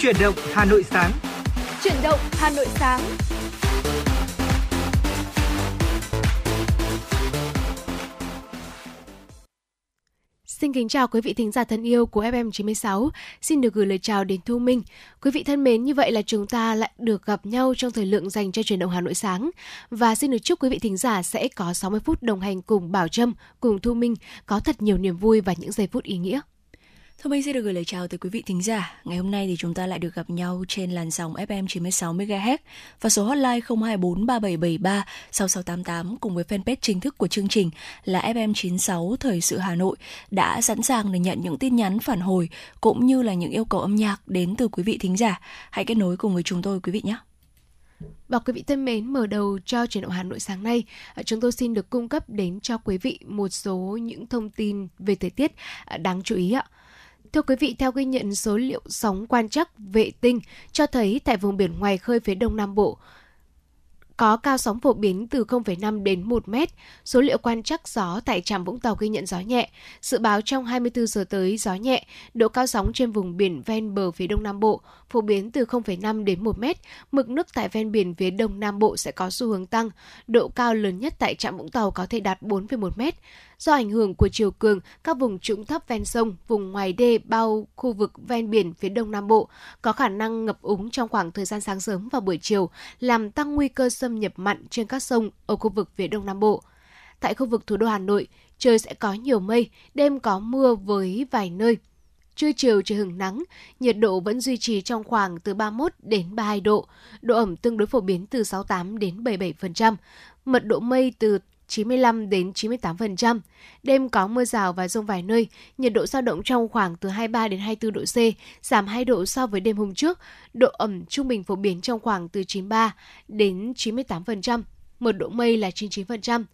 Chuyển động Hà Nội sáng. Chuyển động Hà Nội sáng. Xin kính chào quý vị thính giả thân yêu của FM 96. Xin được gửi lời chào đến Thu Minh. Quý vị thân mến, như vậy là chúng ta lại được gặp nhau trong thời lượng dành cho truyền động Hà Nội sáng. Và xin được chúc quý vị thính giả sẽ có 60 phút đồng hành cùng Bảo Trâm, cùng Thu Minh, có thật nhiều niềm vui và những giây phút ý nghĩa. Thu Minh xin được gửi lời chào tới quý vị thính giả. Ngày hôm nay thì chúng ta lại được gặp nhau trên làn sóng FM 96 MHz và số hotline 024 3773 6688 cùng với fanpage chính thức của chương trình là FM 96 Thời sự Hà Nội đã sẵn sàng để nhận những tin nhắn phản hồi cũng như là những yêu cầu âm nhạc đến từ quý vị thính giả. Hãy kết nối cùng với chúng tôi quý vị nhé. Và quý vị thân mến, mở đầu cho truyền động Hà Nội sáng nay, à, chúng tôi xin được cung cấp đến cho quý vị một số những thông tin về thời tiết à, đáng chú ý ạ. Thưa quý vị, theo ghi nhận số liệu sóng quan trắc vệ tinh cho thấy tại vùng biển ngoài khơi phía đông Nam Bộ, có cao sóng phổ biến từ 0,5 đến 1 mét. Số liệu quan trắc gió tại trạm Vũng Tàu ghi nhận gió nhẹ. Dự báo trong 24 giờ tới gió nhẹ, độ cao sóng trên vùng biển ven bờ phía đông nam bộ phổ biến từ 0,5 đến 1 mét. Mực nước tại ven biển phía đông nam bộ sẽ có xu hướng tăng. Độ cao lớn nhất tại trạm Vũng Tàu có thể đạt 4,1 mét. Do ảnh hưởng của chiều cường, các vùng trũng thấp ven sông, vùng ngoài đê bao khu vực ven biển phía đông nam bộ có khả năng ngập úng trong khoảng thời gian sáng sớm và buổi chiều, làm tăng nguy cơ xâm nhập mặn trên các sông ở khu vực phía đông nam bộ. Tại khu vực thủ đô Hà Nội, trời sẽ có nhiều mây, đêm có mưa với vài nơi. Trưa chiều trời hứng nắng, nhiệt độ vẫn duy trì trong khoảng từ 31 đến 32 độ, độ ẩm tương đối phổ biến từ 68 đến 77%, mật độ mây từ 95 đến 98%. Đêm có mưa rào và rông vài nơi, nhiệt độ dao động trong khoảng từ 23 đến 24 độ C, giảm 2 độ so với đêm hôm trước. Độ ẩm trung bình phổ biến trong khoảng từ 93 đến 98%, mật độ mây là 99%.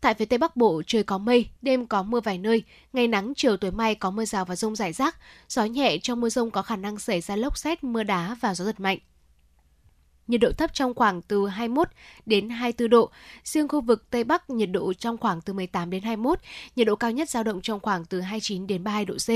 Tại phía Tây Bắc Bộ, trời có mây, đêm có mưa vài nơi, ngày nắng, chiều tối mai có mưa rào và rông rải rác. Gió nhẹ trong mưa rông có khả năng xảy ra lốc xét, mưa đá và gió giật mạnh nhiệt độ thấp trong khoảng từ 21 đến 24 độ. Riêng khu vực Tây Bắc nhiệt độ trong khoảng từ 18 đến 21, nhiệt độ cao nhất dao động trong khoảng từ 29 đến 32 độ C.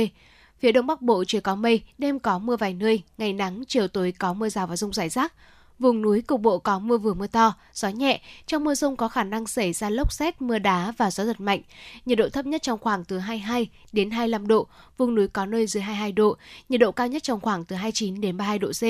Phía Đông Bắc Bộ trời có mây, đêm có mưa vài nơi, ngày nắng, chiều tối có mưa rào và rông rải rác. Vùng núi cục bộ có mưa vừa mưa to, gió nhẹ, trong mưa rông có khả năng xảy ra lốc xét, mưa đá và gió giật mạnh. Nhiệt độ thấp nhất trong khoảng từ 22 đến 25 độ, vùng núi có nơi dưới 22 độ, nhiệt độ cao nhất trong khoảng từ 29 đến 32 độ C.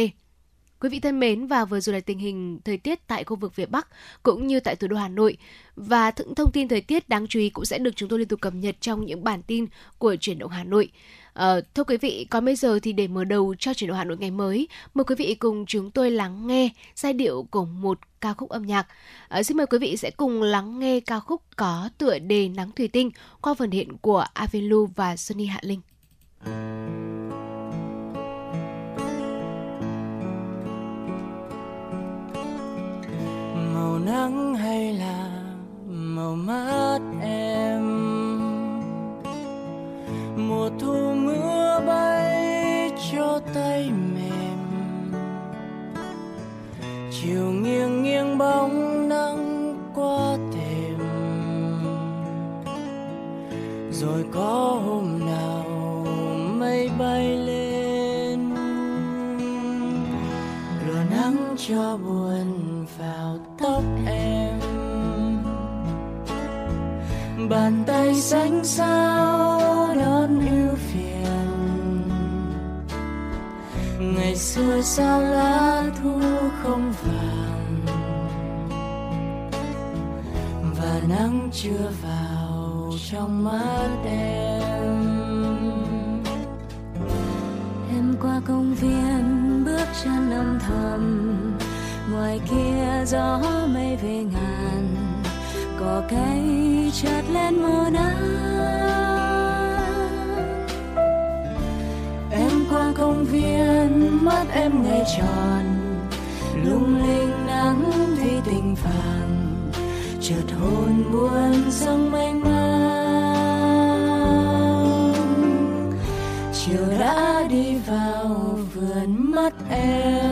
Quý vị thân mến và vừa rồi là tình hình thời tiết tại khu vực phía Bắc cũng như tại thủ đô Hà Nội và những thông tin thời tiết đáng chú ý cũng sẽ được chúng tôi liên tục cập nhật trong những bản tin của chuyển động Hà Nội. À, thưa quý vị, còn bây giờ thì để mở đầu cho chuyển động Hà Nội ngày mới, mời quý vị cùng chúng tôi lắng nghe giai điệu của một ca khúc âm nhạc. À, xin mời quý vị sẽ cùng lắng nghe ca khúc có tựa đề Nắng Thủy Tinh qua phần hiện của Avenlu và Sunny Hạ Linh. màu nắng hay là màu mắt em? Mùa thu mưa bay cho tay mềm. Chiều nghiêng nghiêng bóng nắng qua thềm rồi có hôm nào mây bay lên? Lửa nắng cho buồn vào tóc em. Bàn tay xanh sao đón ưu phiền. Ngày xưa sao lá thu không vàng. Và nắng chưa vào trong mắt em. Em qua công viên bước chân âm thầm ngoài kia gió mây về ngàn cỏ cây chợt lên mùa nắng. Em qua công viên, mắt em ngày tròn, lung linh nắng thủy tình vàng chợt hồn buồn sông mênh mang. Chiều đã đi vào vườn mắt em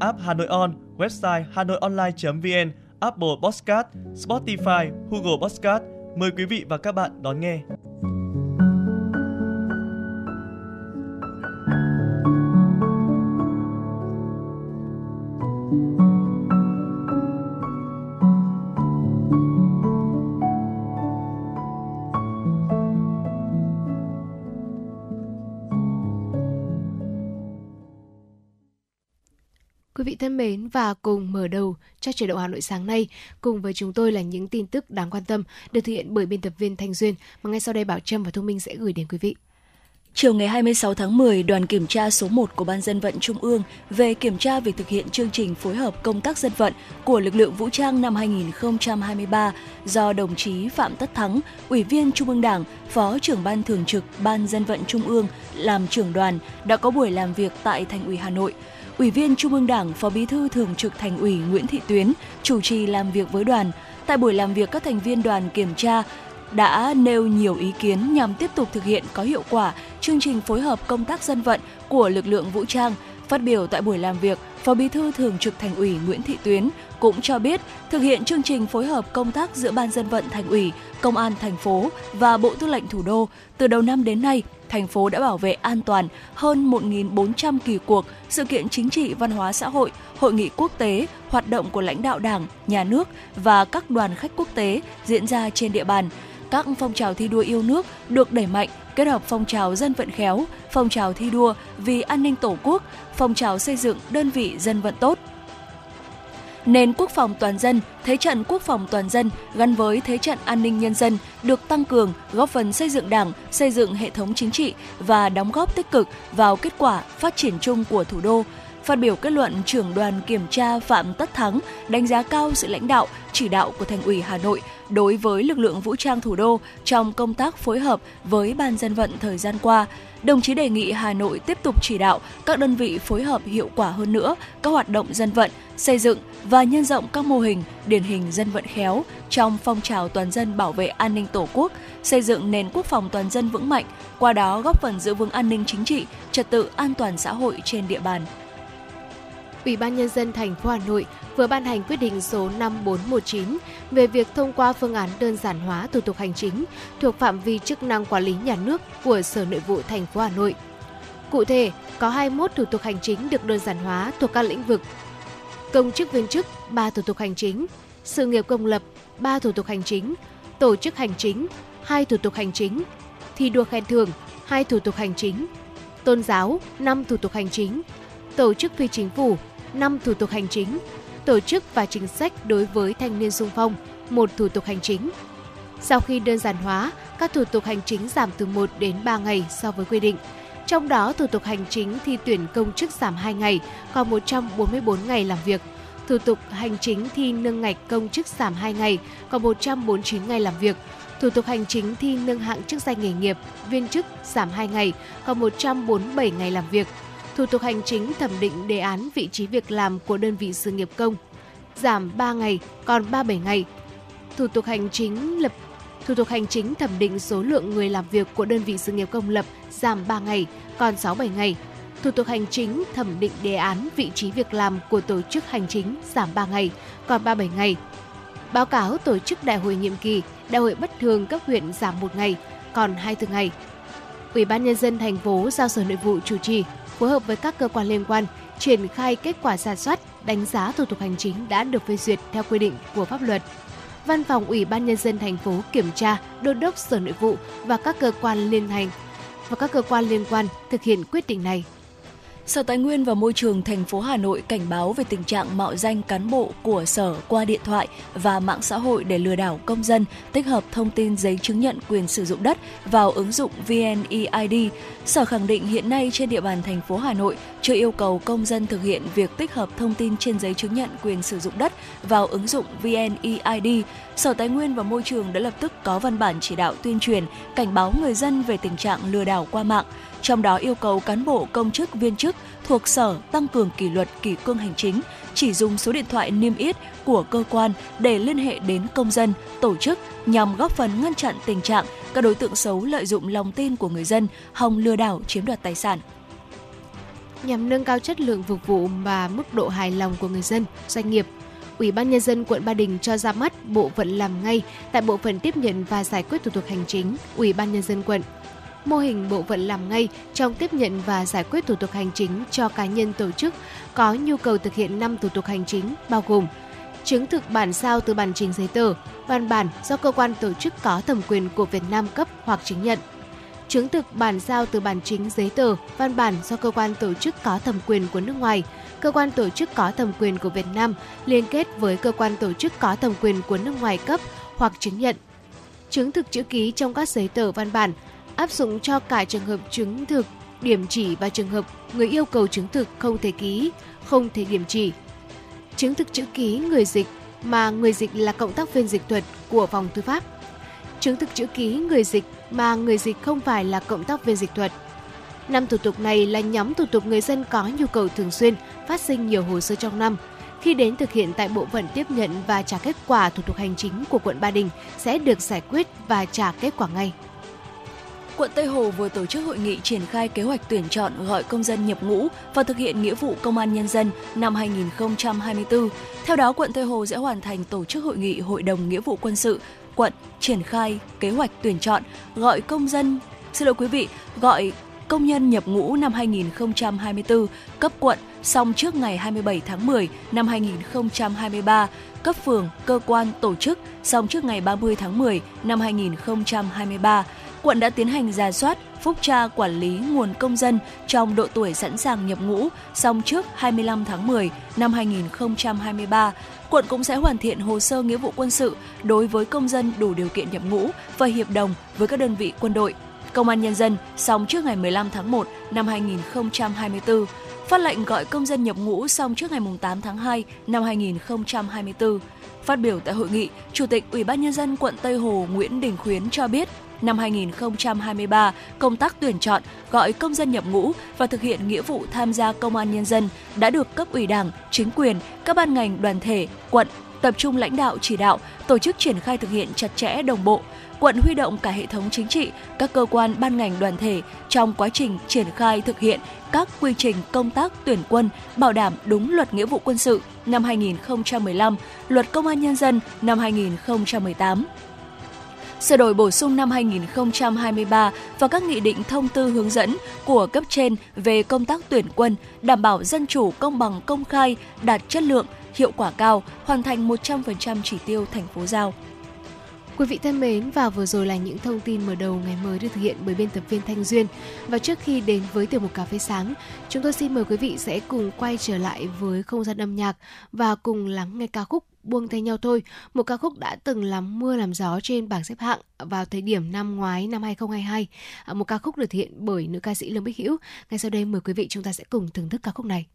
app Hà Nội On, website hanoionline.vn, Apple Podcast, Spotify, Google Podcast. Mời quý vị và các bạn đón nghe. Thân mến và cùng mở đầu cho chế độ Hà Nội sáng nay cùng với chúng tôi là những tin tức đáng quan tâm được thực hiện bởi biên tập viên Thanh Duyên mà ngay sau đây Bảo Trâm và Thông Minh sẽ gửi đến quý vị. Chiều ngày 26 tháng 10, đoàn kiểm tra số 1 của Ban dân vận Trung ương về kiểm tra việc thực hiện chương trình phối hợp công tác dân vận của lực lượng vũ trang năm 2023 do đồng chí Phạm Tất Thắng, Ủy viên Trung ương Đảng, Phó trưởng Ban Thường trực Ban dân vận Trung ương làm trưởng đoàn đã có buổi làm việc tại Thành ủy Hà Nội. Ủy viên Trung ương Đảng, Phó Bí thư Thường trực Thành ủy Nguyễn Thị Tuyến chủ trì làm việc với đoàn. Tại buổi làm việc, các thành viên đoàn kiểm tra đã nêu nhiều ý kiến nhằm tiếp tục thực hiện có hiệu quả chương trình phối hợp công tác dân vận của lực lượng vũ trang. Phát biểu tại buổi làm việc, Phó Bí thư Thường trực Thành ủy Nguyễn Thị Tuyến cũng cho biết thực hiện chương trình phối hợp công tác giữa Ban dân vận Thành ủy, Công an thành phố và Bộ Tư lệnh Thủ đô từ đầu năm đến nay, thành phố đã bảo vệ an toàn hơn 1.400 kỳ cuộc, sự kiện chính trị, văn hóa xã hội, hội nghị quốc tế, hoạt động của lãnh đạo Đảng, Nhà nước và các đoàn khách quốc tế diễn ra trên địa bàn. Các phong trào thi đua yêu nước được đẩy mạnh, kết hợp phong trào dân vận khéo, phong trào thi đua vì an ninh Tổ quốc, phong trào xây dựng đơn vị dân vận tốt, nền quốc phòng toàn dân, thế trận quốc phòng toàn dân gắn với thế trận an ninh nhân dân được tăng cường, góp phần xây dựng Đảng, xây dựng hệ thống chính trị và đóng góp tích cực vào kết quả phát triển chung của thủ đô. Phát biểu kết luận, trưởng đoàn kiểm tra Phạm Tất Thắng đánh giá cao sự lãnh đạo, chỉ đạo của Thành ủy Hà Nội đối với lực lượng vũ trang thủ đô trong công tác phối hợp với ban dân vận thời gian qua, đồng chí đề nghị Hà Nội tiếp tục chỉ đạo các đơn vị phối hợp hiệu quả hơn nữa các hoạt động dân vận, xây dựng và nhân rộng các mô hình điển hình dân vận khéo trong phong trào toàn dân bảo vệ an ninh Tổ quốc, xây dựng nền quốc phòng toàn dân vững mạnh, qua đó góp phần giữ vững an ninh chính trị, trật tự an toàn xã hội trên địa bàn. Ủy ban nhân dân thành phố Hà Nội vừa ban hành quyết định số 5419 về việc thông qua phương án đơn giản hóa thủ tục hành chính thuộc phạm vi chức năng quản lý nhà nước của Sở Nội vụ thành phố Hà Nội. Cụ thể, có 21 thủ tục hành chính được đơn giản hóa thuộc các lĩnh vực. Công chức viên chức 3 thủ tục hành chính, sự nghiệp công lập 3 thủ tục hành chính, tổ chức hành chính 2 thủ tục hành chính, thi đua khen thưởng 2 thủ tục hành chính, tôn giáo 5 thủ tục hành chính, tổ chức phi chính phủ 5 thủ tục hành chính, tổ chức và chính sách đối với thanh niên sung phong, một thủ tục hành chính. Sau khi đơn giản hóa, các thủ tục hành chính giảm từ 1 đến 3 ngày so với quy định. Trong đó, thủ tục hành chính thi tuyển công chức giảm 2 ngày, còn 144 ngày làm việc. Thủ tục hành chính thi nâng ngạch công chức giảm 2 ngày, còn 149 ngày làm việc. Thủ tục hành chính thi nâng hạng chức danh nghề nghiệp, viên chức giảm 2 ngày, còn 147 ngày làm việc thủ tục hành chính thẩm định đề án vị trí việc làm của đơn vị sự nghiệp công giảm 3 ngày còn 37 ngày. Thủ tục hành chính lập thủ tục hành chính thẩm định số lượng người làm việc của đơn vị sự nghiệp công lập giảm 3 ngày còn 67 ngày. Thủ tục hành chính thẩm định đề án vị trí việc làm của tổ chức hành chính giảm 3 ngày còn 37 ngày. Báo cáo tổ chức đại hội nhiệm kỳ, đại hội bất thường cấp huyện giảm 1 ngày còn 24 ngày. Ủy ban nhân dân thành phố giao Sở Nội vụ chủ trì phối hợp với các cơ quan liên quan triển khai kết quả giả soát, đánh giá thủ tục hành chính đã được phê duyệt theo quy định của pháp luật. Văn phòng Ủy ban nhân dân thành phố kiểm tra, đôn đốc Sở Nội vụ và các cơ quan liên hành và các cơ quan liên quan thực hiện quyết định này. Sở Tài nguyên và Môi trường thành phố Hà Nội cảnh báo về tình trạng mạo danh cán bộ của sở qua điện thoại và mạng xã hội để lừa đảo công dân tích hợp thông tin giấy chứng nhận quyền sử dụng đất vào ứng dụng VNeID. Sở khẳng định hiện nay trên địa bàn thành phố Hà Nội chưa yêu cầu công dân thực hiện việc tích hợp thông tin trên giấy chứng nhận quyền sử dụng đất vào ứng dụng VNeID. Sở Tài nguyên và Môi trường đã lập tức có văn bản chỉ đạo tuyên truyền, cảnh báo người dân về tình trạng lừa đảo qua mạng trong đó yêu cầu cán bộ công chức viên chức thuộc sở tăng cường kỷ luật kỷ cương hành chính, chỉ dùng số điện thoại niêm yết của cơ quan để liên hệ đến công dân, tổ chức nhằm góp phần ngăn chặn tình trạng các đối tượng xấu lợi dụng lòng tin của người dân hòng lừa đảo chiếm đoạt tài sản. Nhằm nâng cao chất lượng phục vụ và mức độ hài lòng của người dân, doanh nghiệp, Ủy ban nhân dân quận Ba Đình cho ra mắt bộ phận làm ngay tại bộ phận tiếp nhận và giải quyết thủ tục hành chính Ủy ban nhân dân quận mô hình bộ phận làm ngay trong tiếp nhận và giải quyết thủ tục hành chính cho cá nhân tổ chức có nhu cầu thực hiện 5 thủ tục hành chính bao gồm chứng thực bản sao từ bản chính giấy tờ, văn bản do cơ quan tổ chức có thẩm quyền của Việt Nam cấp hoặc chứng nhận. Chứng thực bản sao từ bản chính giấy tờ, văn bản do cơ quan tổ chức có thẩm quyền của nước ngoài, cơ quan tổ chức có thẩm quyền của Việt Nam liên kết với cơ quan tổ chức có thẩm quyền của nước ngoài cấp hoặc chứng nhận. Chứng thực chữ ký trong các giấy tờ văn bản áp dụng cho cả trường hợp chứng thực điểm chỉ và trường hợp người yêu cầu chứng thực không thể ký, không thể điểm chỉ. Chứng thực chữ ký người dịch mà người dịch là cộng tác viên dịch thuật của phòng tư pháp. Chứng thực chữ ký người dịch mà người dịch không phải là cộng tác viên dịch thuật. Năm thủ tục này là nhóm thủ tục người dân có nhu cầu thường xuyên phát sinh nhiều hồ sơ trong năm. Khi đến thực hiện tại bộ phận tiếp nhận và trả kết quả thủ tục hành chính của quận Ba Đình sẽ được giải quyết và trả kết quả ngay quận Tây Hồ vừa tổ chức hội nghị triển khai kế hoạch tuyển chọn gọi công dân nhập ngũ và thực hiện nghĩa vụ công an nhân dân năm 2024. Theo đó, quận Tây Hồ sẽ hoàn thành tổ chức hội nghị Hội đồng Nghĩa vụ quân sự quận triển khai kế hoạch tuyển chọn gọi công dân xin lỗi quý vị, gọi công nhân nhập ngũ năm 2024 cấp quận xong trước ngày 27 tháng 10 năm 2023, cấp phường, cơ quan, tổ chức xong trước ngày 30 tháng 10 năm 2023. Quận đã tiến hành ra soát, phúc tra quản lý nguồn công dân trong độ tuổi sẵn sàng nhập ngũ xong trước 25 tháng 10 năm 2023. Quận cũng sẽ hoàn thiện hồ sơ nghĩa vụ quân sự đối với công dân đủ điều kiện nhập ngũ và hiệp đồng với các đơn vị quân đội, Công an Nhân dân xong trước ngày 15 tháng 1 năm 2024, phát lệnh gọi công dân nhập ngũ xong trước ngày 8 tháng 2 năm 2024. Phát biểu tại hội nghị, Chủ tịch Ủy ban Nhân dân quận Tây Hồ Nguyễn Đình Khuyến cho biết, năm 2023, công tác tuyển chọn, gọi công dân nhập ngũ và thực hiện nghĩa vụ tham gia công an nhân dân đã được cấp ủy Đảng, chính quyền, các ban ngành đoàn thể, quận tập trung lãnh đạo chỉ đạo, tổ chức triển khai thực hiện chặt chẽ đồng bộ, quận huy động cả hệ thống chính trị, các cơ quan ban ngành đoàn thể trong quá trình triển khai thực hiện các quy trình công tác tuyển quân bảo đảm đúng luật nghĩa vụ quân sự năm 2015, luật công an nhân dân năm 2018 sửa đổi bổ sung năm 2023 và các nghị định thông tư hướng dẫn của cấp trên về công tác tuyển quân, đảm bảo dân chủ, công bằng, công khai, đạt chất lượng, hiệu quả cao, hoàn thành 100% chỉ tiêu thành phố giao. Quý vị thân mến, và vừa rồi là những thông tin mở đầu ngày mới được thực hiện bởi biên tập viên Thanh Duyên. Và trước khi đến với tiểu mục cà phê sáng, chúng tôi xin mời quý vị sẽ cùng quay trở lại với không gian âm nhạc và cùng lắng nghe ca khúc Buông tay nhau thôi, một ca khúc đã từng làm mưa làm gió trên bảng xếp hạng vào thời điểm năm ngoái năm 2022. À, một ca khúc được thực hiện bởi nữ ca sĩ Lương Bích Hữu. Ngay sau đây mời quý vị chúng ta sẽ cùng thưởng thức ca khúc này.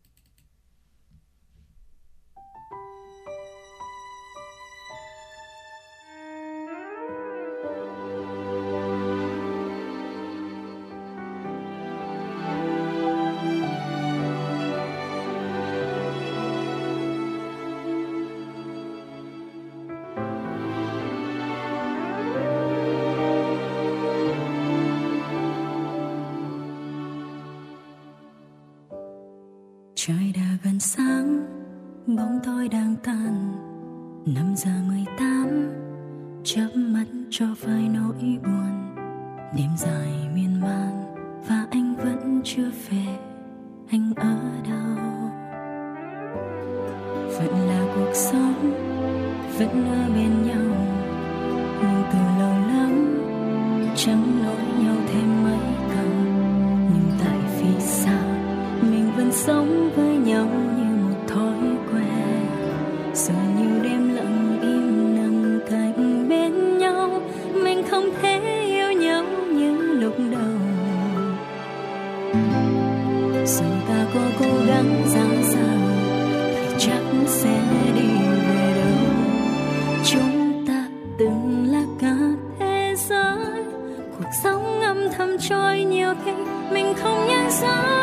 Dù ta có cố gắng ra sao? Thì chắc sẽ đi về đâu? Chúng ta từng là cả thế giới. Cuộc sống âm thầm trôi nhiều khi mình không nhận ra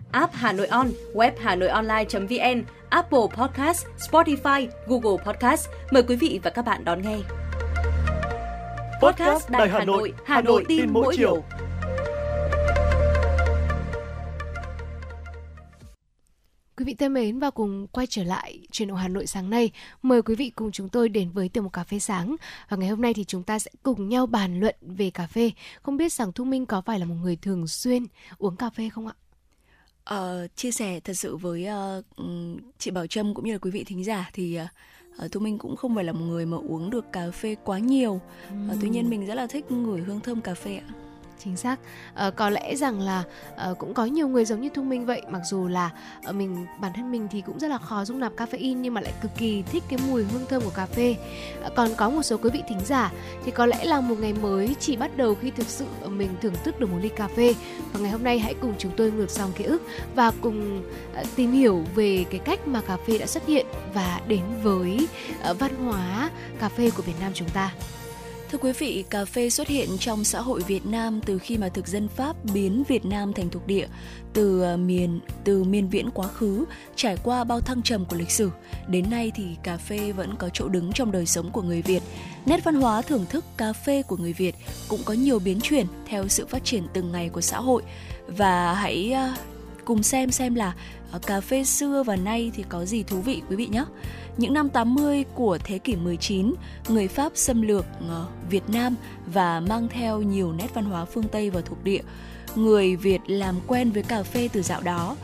app Hà Nội On, web Hà Nội Online.vn, Apple Podcast, Spotify, Google Podcast. Mời quý vị và các bạn đón nghe. Podcast Đài Hà Nội, Hà Nội tin mỗi chiều. Quý vị thân mến và cùng quay trở lại truyền động Hà Nội sáng nay. Mời quý vị cùng chúng tôi đến với tiểu mục cà phê sáng. Và ngày hôm nay thì chúng ta sẽ cùng nhau bàn luận về cà phê. Không biết rằng Thu Minh có phải là một người thường xuyên uống cà phê không ạ? Uh, chia sẻ thật sự với uh, chị Bảo Trâm cũng như là quý vị thính giả thì uh, Thu Minh cũng không phải là một người mà uống được cà phê quá nhiều. Uh, tuy nhiên mình rất là thích ngửi hương thơm cà phê ạ chính xác. À, có lẽ rằng là à, cũng có nhiều người giống như thu minh vậy mặc dù là à, mình bản thân mình thì cũng rất là khó dung nạp caffeine nhưng mà lại cực kỳ thích cái mùi hương thơm của cà phê. À, còn có một số quý vị thính giả thì có lẽ là một ngày mới chỉ bắt đầu khi thực sự mình thưởng thức được một ly cà phê. Và ngày hôm nay hãy cùng chúng tôi ngược dòng ký ức và cùng à, tìm hiểu về cái cách mà cà phê đã xuất hiện và đến với à, văn hóa cà phê của Việt Nam chúng ta. Thưa quý vị, cà phê xuất hiện trong xã hội Việt Nam từ khi mà thực dân Pháp biến Việt Nam thành thuộc địa từ ờ, miền từ miền viễn quá khứ, trải qua bao thăng trầm của lịch sử. Đến nay thì cà phê vẫn có chỗ đứng trong đời sống của người Việt. Nét văn hóa thưởng thức cà phê của người Việt cũng có nhiều biến chuyển theo sự phát triển từng ngày của xã hội. Và hãy ờ, cùng xem xem là ờ, cà phê xưa và nay thì có gì thú vị quý vị nhé. Những năm 80 của thế kỷ 19, người Pháp xâm lược ờ, Việt Nam và mang theo nhiều nét văn hóa phương Tây vào thuộc địa. Người Việt làm quen với cà phê từ dạo đó.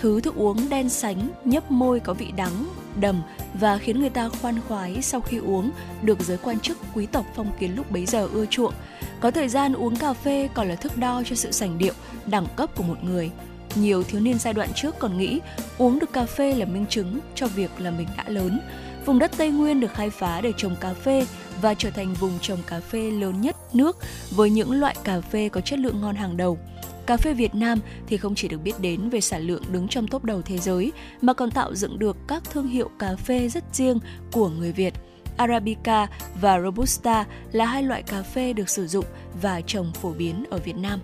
Thứ thức uống đen sánh, nhấp môi có vị đắng, đầm và khiến người ta khoan khoái sau khi uống, được giới quan chức quý tộc phong kiến lúc bấy giờ ưa chuộng. Có thời gian uống cà phê còn là thước đo cho sự sành điệu, đẳng cấp của một người – nhiều thiếu niên giai đoạn trước còn nghĩ uống được cà phê là minh chứng cho việc là mình đã lớn. Vùng đất Tây Nguyên được khai phá để trồng cà phê và trở thành vùng trồng cà phê lớn nhất nước với những loại cà phê có chất lượng ngon hàng đầu. Cà phê Việt Nam thì không chỉ được biết đến về sản lượng đứng trong top đầu thế giới, mà còn tạo dựng được các thương hiệu cà phê rất riêng của người Việt. Arabica và Robusta là hai loại cà phê được sử dụng và trồng phổ biến ở Việt Nam.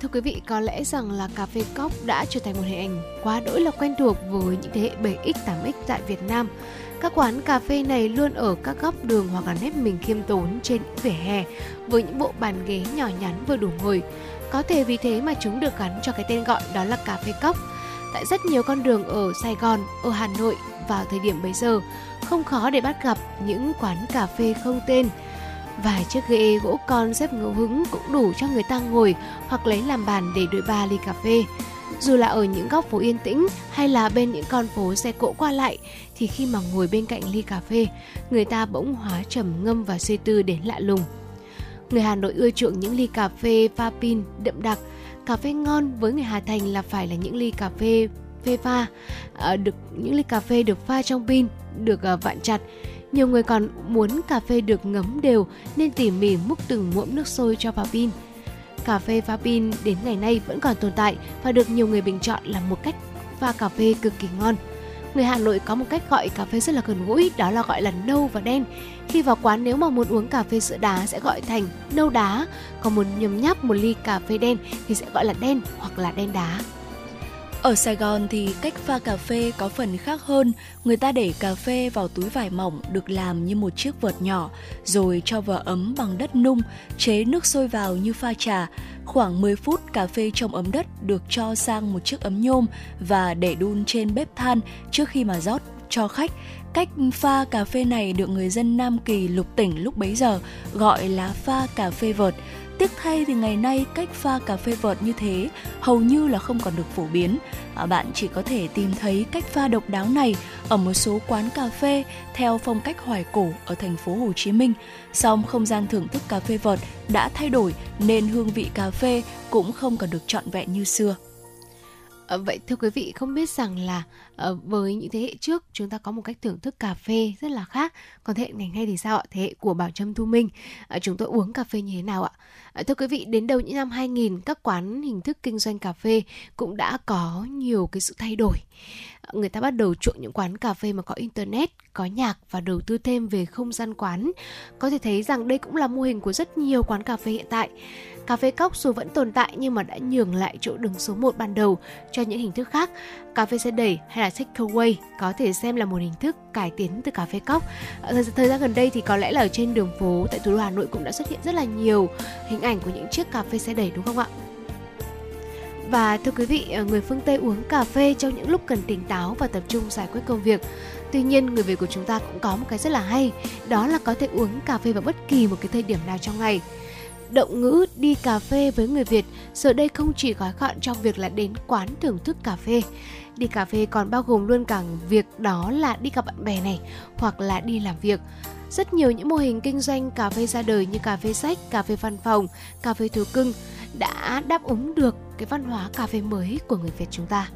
Thưa quý vị, có lẽ rằng là cà phê cốc đã trở thành một hình ảnh quá đỗi là quen thuộc với những thế hệ 7X, 8X tại Việt Nam. Các quán cà phê này luôn ở các góc đường hoặc là nếp mình khiêm tốn trên vỉa hè với những bộ bàn ghế nhỏ nhắn vừa đủ ngồi. Có thể vì thế mà chúng được gắn cho cái tên gọi đó là cà phê cốc. Tại rất nhiều con đường ở Sài Gòn, ở Hà Nội vào thời điểm bấy giờ, không khó để bắt gặp những quán cà phê không tên – Vài chiếc ghế gỗ con xếp ngẫu hứng cũng đủ cho người ta ngồi hoặc lấy làm bàn để đôi ba ly cà phê. Dù là ở những góc phố yên tĩnh hay là bên những con phố xe cộ qua lại thì khi mà ngồi bên cạnh ly cà phê, người ta bỗng hóa trầm ngâm và suy tư đến lạ lùng. Người Hà Nội ưa chuộng những ly cà phê pha pin đậm đặc. Cà phê ngon với người Hà Thành là phải là những ly cà phê phê pha, à, được những ly cà phê được pha trong pin, được à, vặn chặt nhiều người còn muốn cà phê được ngấm đều nên tỉ mỉ múc từng muỗng nước sôi cho vào pin. Cà phê pha pin đến ngày nay vẫn còn tồn tại và được nhiều người bình chọn là một cách pha cà phê cực kỳ ngon. Người Hà Nội có một cách gọi cà phê rất là gần gũi, đó là gọi là nâu và đen. Khi vào quán nếu mà muốn uống cà phê sữa đá sẽ gọi thành nâu đá, còn muốn nhấm nháp một ly cà phê đen thì sẽ gọi là đen hoặc là đen đá. Ở Sài Gòn thì cách pha cà phê có phần khác hơn, người ta để cà phê vào túi vải mỏng được làm như một chiếc vợt nhỏ, rồi cho vào ấm bằng đất nung, chế nước sôi vào như pha trà. Khoảng 10 phút cà phê trong ấm đất được cho sang một chiếc ấm nhôm và để đun trên bếp than trước khi mà rót cho khách. Cách pha cà phê này được người dân Nam Kỳ lục tỉnh lúc bấy giờ gọi là pha cà phê vợt Tiếc thay thì ngày nay cách pha cà phê vợt như thế hầu như là không còn được phổ biến. À, bạn chỉ có thể tìm thấy cách pha độc đáo này ở một số quán cà phê theo phong cách hoài cổ ở thành phố Hồ Chí Minh. Song không gian thưởng thức cà phê vợt đã thay đổi nên hương vị cà phê cũng không còn được trọn vẹn như xưa. À, vậy thưa quý vị không biết rằng là à, với những thế hệ trước chúng ta có một cách thưởng thức cà phê rất là khác. Còn thế hệ ngày nay thì sao ạ? Thế hệ của Bảo Trâm Thu Minh. À, chúng tôi uống cà phê như thế nào ạ? À, thưa quý vị đến đầu những năm 2000 các quán hình thức kinh doanh cà phê cũng đã có nhiều cái sự thay đổi người ta bắt đầu chuộng những quán cà phê mà có internet, có nhạc và đầu tư thêm về không gian quán. Có thể thấy rằng đây cũng là mô hình của rất nhiều quán cà phê hiện tại. Cà phê cốc dù vẫn tồn tại nhưng mà đã nhường lại chỗ đứng số 1 ban đầu cho những hình thức khác. Cà phê xe đẩy hay là takeaway có thể xem là một hình thức cải tiến từ cà phê cốc. Ờ, thời, thời gian gần đây thì có lẽ là ở trên đường phố tại thủ đô Hà Nội cũng đã xuất hiện rất là nhiều hình ảnh của những chiếc cà phê xe đẩy đúng không ạ? Và thưa quý vị, ờ, người phương Tây uống cà phê trong những lúc cần tỉnh táo và tập trung giải quyết công việc. Tuy nhiên, người Việt của chúng ta cũng có một cái rất là hay, đó là có thể uống cà phê vào bất kỳ một cái thời điểm nào trong ngày. Động ngữ đi cà phê với người Việt giờ đây không chỉ gói gọn trong việc là đến quán thưởng thức cà phê. Đi cà phê còn bao gồm luôn cả việc đó là đi gặp bạn bè này hoặc là đi làm việc. Rất nhiều những mô hình kinh doanh cà phê ra đời như cà phê sách, cà phê văn phòng, cà phê thú cưng đã đáp ứng được cái văn hóa cà phê mới của người Việt chúng ta.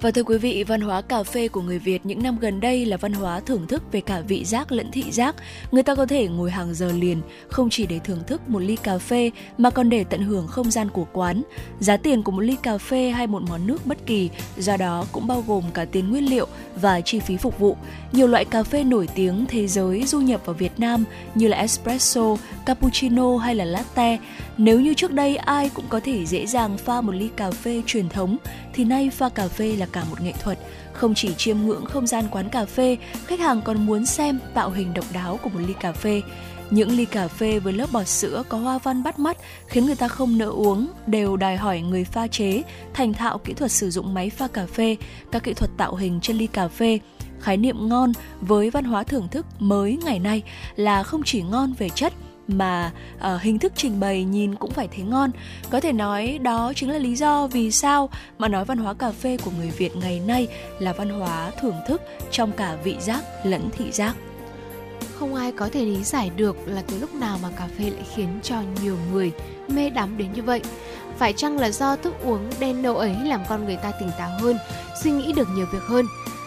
Và thưa quý vị, văn hóa cà phê của người Việt những năm gần đây là văn hóa thưởng thức về cả vị giác lẫn thị giác. Người ta có thể ngồi hàng giờ liền, không chỉ để thưởng thức một ly cà phê mà còn để tận hưởng không gian của quán. Giá tiền của một ly cà phê hay một món nước bất kỳ, do đó cũng bao gồm cả tiền nguyên liệu và chi phí phục vụ. Nhiều loại cà phê nổi tiếng thế giới du nhập vào Việt Nam như là espresso, cappuccino hay là latte. Nếu như trước đây ai cũng có thể dễ dàng pha một ly cà phê truyền thống thì nay pha cà phê là cả một nghệ thuật. Không chỉ chiêm ngưỡng không gian quán cà phê, khách hàng còn muốn xem tạo hình độc đáo của một ly cà phê. Những ly cà phê với lớp bọt sữa có hoa văn bắt mắt khiến người ta không nỡ uống, đều đòi hỏi người pha chế, thành thạo kỹ thuật sử dụng máy pha cà phê, các kỹ thuật tạo hình trên ly cà phê. Khái niệm ngon với văn hóa thưởng thức mới ngày nay là không chỉ ngon về chất mà uh, hình thức trình bày nhìn cũng phải thấy ngon. Có thể nói đó chính là lý do vì sao mà nói văn hóa cà phê của người Việt ngày nay là văn hóa thưởng thức trong cả vị giác lẫn thị giác. Không ai có thể lý giải được là từ lúc nào mà cà phê lại khiến cho nhiều người mê đắm đến như vậy. Phải chăng là do thức uống đen nâu ấy làm con người ta tỉnh táo hơn, suy nghĩ được nhiều việc hơn?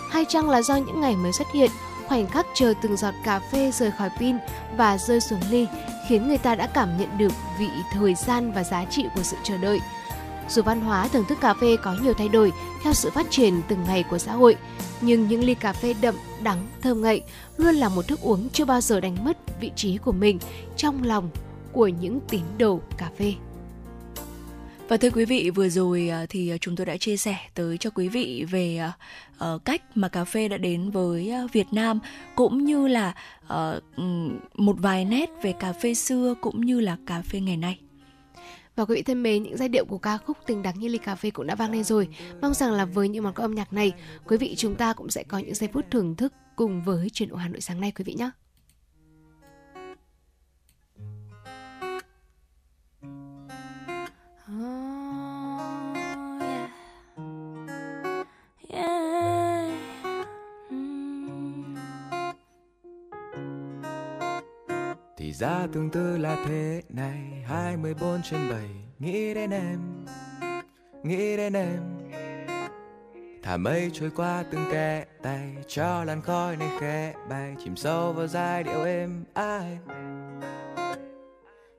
Hay chăng là do những ngày mới xuất hiện, khoảnh khắc chờ từng giọt cà phê rời khỏi pin và rơi xuống ly khiến người ta đã cảm nhận được vị thời gian và giá trị của sự chờ đợi. Dù văn hóa thưởng thức cà phê có nhiều thay đổi theo sự phát triển từng ngày của xã hội, nhưng những ly cà phê đậm, đắng, thơm ngậy luôn là một thức uống chưa bao giờ đánh mất vị trí của mình trong lòng của những tín đồ cà phê. Và thưa quý vị, vừa rồi à, thì à, chúng tôi đã chia sẻ tới cho quý vị về à, ờ, cách mà cà phê đã đến với Việt Nam cũng như là ờ, một vài nét về cà phê xưa cũng như là cà phê ngày nay. Và quý vị thân mến, những giai điệu của ca khúc Tình đắng như ly cà phê cũng đã vang lên rồi. Mong rằng là với những món âm nhạc này, quý vị chúng ta cũng sẽ có những giây phút thưởng thức cùng với truyền động Hà Nội sáng nay quý vị nhé. Ra tương tư là thế này. 24 trên 7 Nghĩ đến em Nghĩ đến em. Thả mây trôi qua từng kẽ tay Cho làn khói này khẽ bay. Chìm sâu vào giai điệu êm ai.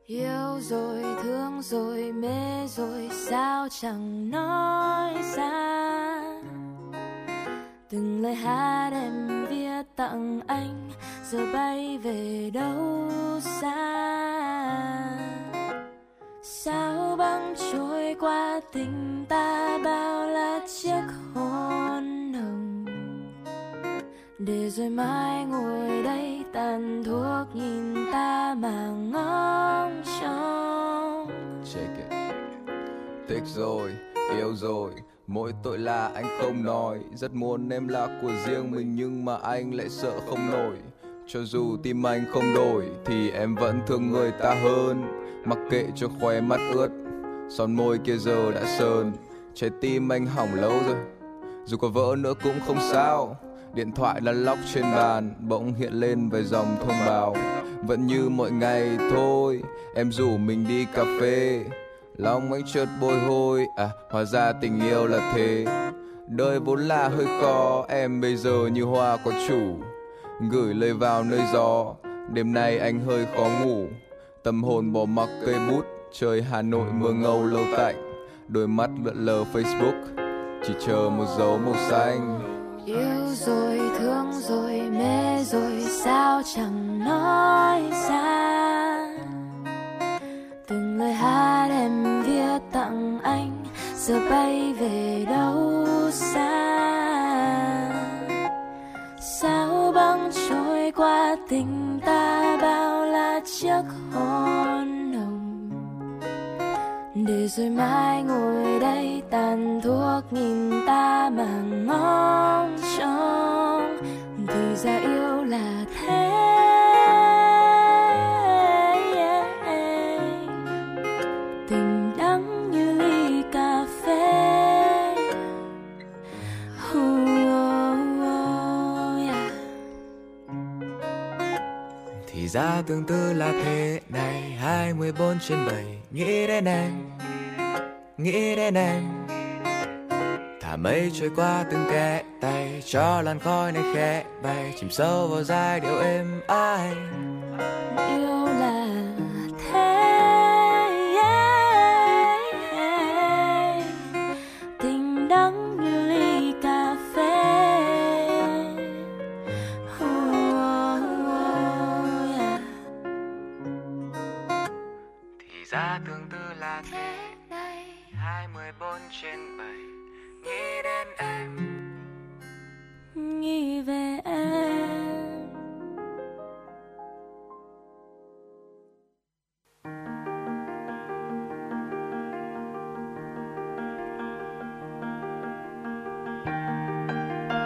Yêu rồi, thương rồi, mê rồi Sao chẳng nói ra? Từng lời hát em viết tặng anh Giờ bay về đâu xa? Sao băng trôi qua tình ta? Bao là chiếc hôn hồng Để rồi mai ngồi đây tàn thuốc nhìn ta mà ngóng trông. Check it. Thích rồi, yêu rồi Mỗi tội là anh không nói. Rất muốn em là của riêng mình Nhưng mà anh lại sợ không nổi. Cho dù tim anh không đổi Thì em vẫn thương người ta hơn. Mặc kệ cho khoe mắt ướt, Son môi kia giờ đã sơn. Trái tim anh hỏng lâu rồi, Dù có vỡ nữa cũng không sao. Điện thoại là lóc trên bàn, Bỗng hiện lên vài dòng thông báo. Vẫn như mọi ngày thôi, Em rủ mình đi cà phê. Lòng anh chợt bồi hồi à hóa ra tình yêu là thế. Đời vốn là hơi khó, em bây giờ như hoa có chủ gửi lời vào nơi gió. Đêm nay anh hơi khó ngủ. Tâm hồn bỏ mặc cây bút, trời hà nội mưa ngâu lâu tạnh. Đôi mắt lượn lờ facebook, chỉ chờ một dấu màu xanh. Yêu rồi, thương rồi, mê rồi, sao chẳng nói ra? Từng lời hát em viết tặng anh, giờ bay về đâu xa? Qua tình ta bao là chiếc hôn nồng. Để rồi mai ngồi đây tàn thuốc nhìn ta mà ngóng trông. Thì ra yêu là thế. Ra tương tư là thế này, hai mươi bốn trên bảy. Nghĩ đến em nghĩ đến em thả mây trôi qua từng kẽ tay, cho làn khói này khẽ bay. Chìm sâu vào giai điệu êm ái. Yêu trên bảy nghĩ đến em nghĩ về em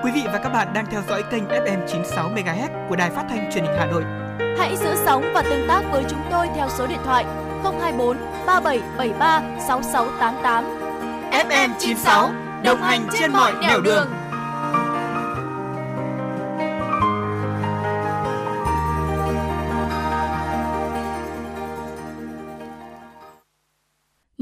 Quý vị và các bạn đang theo dõi kênh FM 96 MHz của đài phát thanh truyền hình Hà Nội. Hãy giữ sóng và tương tác với chúng tôi theo số điện thoại 024 3773 6688. FM 96 đồng hành trên mọi nẻo đường. đường.